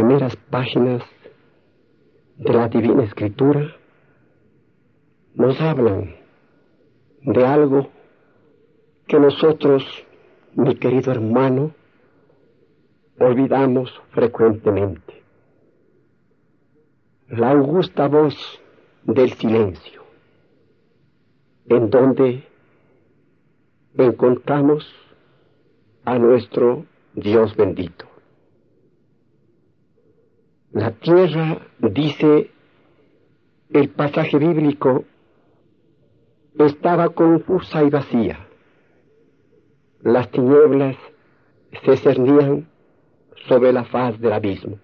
primeras páginas de la Divina Escritura nos hablan de algo que nosotros, mi querido hermano, olvidamos frecuentemente. La augusta voz del silencio, en donde encontramos a nuestro Dios bendito. La tierra, dice el pasaje bíblico, estaba confusa y vacía. Las tinieblas se cernían sobre la faz del abismo.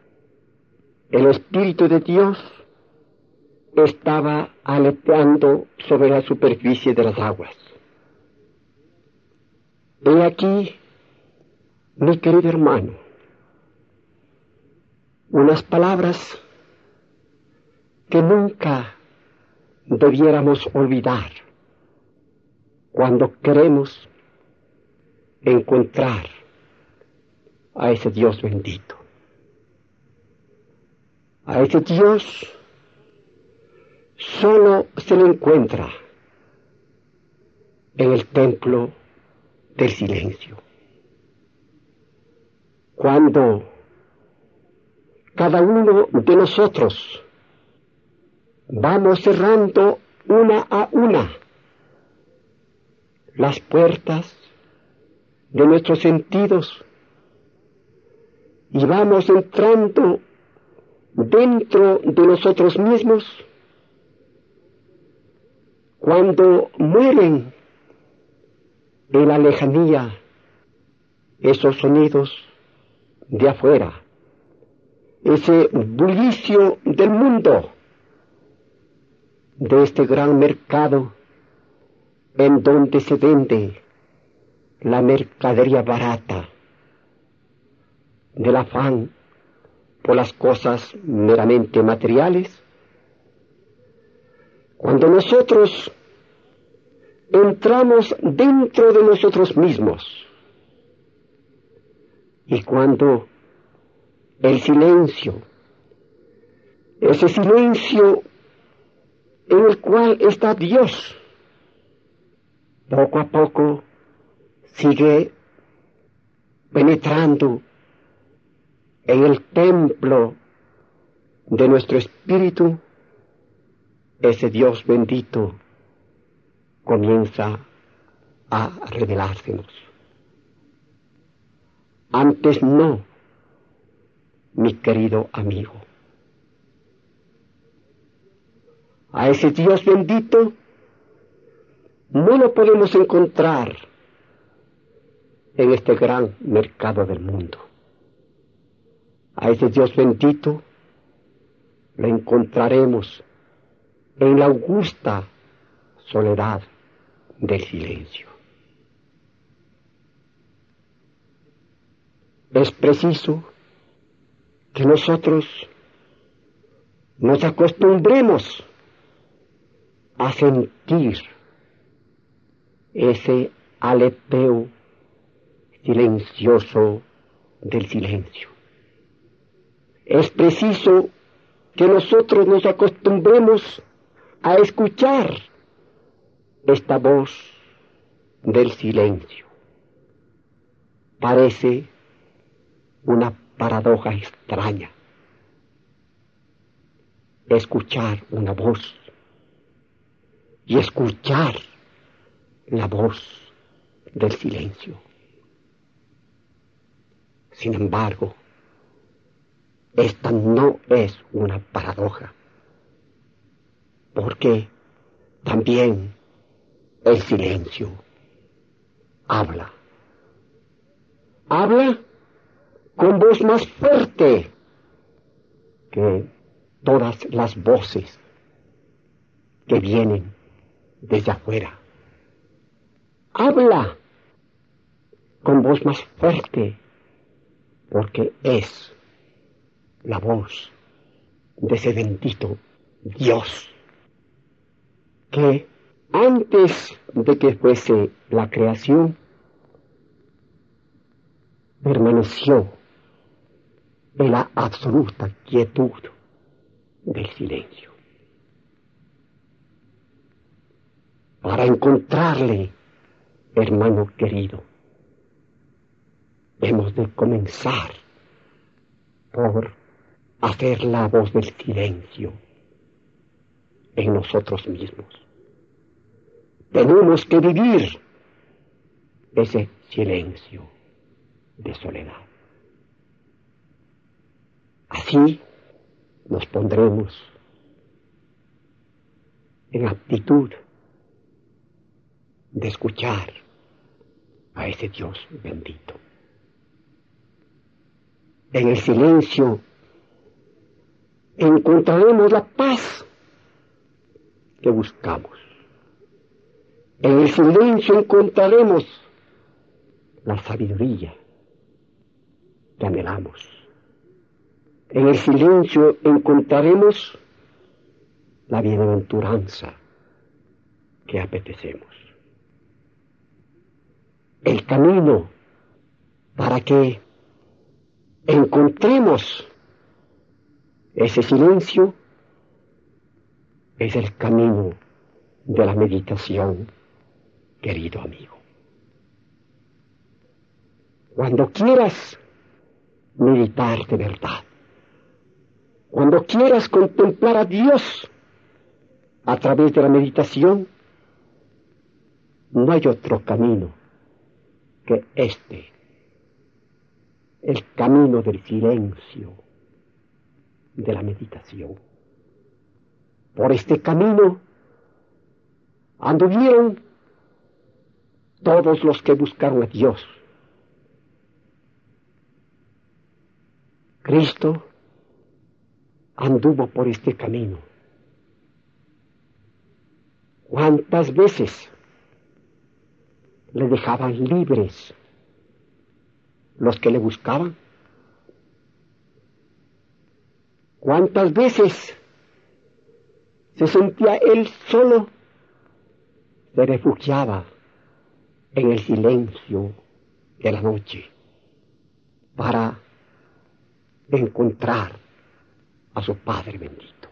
El Espíritu de Dios estaba aleteando sobre la superficie de las aguas. He aquí, mi querido hermano, unas palabras que nunca debiéramos olvidar cuando queremos encontrar a ese Dios bendito, a ese Dios solo se le encuentra en el templo del silencio. Cuando cada uno de nosotros. Vamos cerrando una a una las puertas de nuestros sentidos y vamos entrando dentro de nosotros mismos. Cuando mueren en la lejanía esos sonidos de afuera, ese bullicio del mundo, de este gran mercado en donde se vende la mercadería barata, del afán por las cosas meramente materiales, cuando nosotros entramos dentro de nosotros mismos y cuando el silencio, ese silencio en el cual está Dios, poco a poco sigue penetrando en el templo de nuestro espíritu, ese Dios bendito comienza a revelársenos. Antes no, mi querido amigo. A ese Dios bendito no lo podemos encontrar en este gran mercado del mundo. A ese Dios bendito lo encontraremos en la augusta soledad del silencio. Es preciso que nosotros nos acostumbremos a sentir ese aleteo silencioso del silencio. Es preciso que nosotros nos acostumbremos a escuchar esta voz del silencio. Parece una paradoja extraña. Escuchar una voz y escuchar la voz del silencio. Sin embargo, esta no es una paradoja, porque también el silencio habla. Habla con voz más fuerte que todas las voces que vienen desde afuera. Habla con voz más fuerte porque es la voz de ese bendito Dios que antes de que fuese la creación permaneció en la absoluta quietud del silencio. Para encontrarle, hermano querido, hemos de comenzar por hacer la voz del silencio en nosotros mismos. Tenemos que vivir ese silencio de soledad. Así nos pondremos en actitud de escuchar a ese Dios bendito. En el silencio encontraremos la paz que buscamos. En el silencio encontraremos la sabiduría que anhelamos. En el silencio encontraremos la bienaventuranza que apetecemos. El camino para que encontremos ese silencio es el camino de la meditación, querido amigo. Cuando quieras meditar de verdad, cuando quieras contemplar a Dios a través de la meditación, no hay otro camino que este, el camino del silencio, de la meditación. Por este camino anduvieron todos los que buscaron a Dios. Cristo anduvo por este camino. ¿Cuántas veces le dejaban libres los que le buscaban? ¿Cuántas veces se sentía él solo? Se refugiaba en el silencio de la noche para encontrar a su Padre bendito.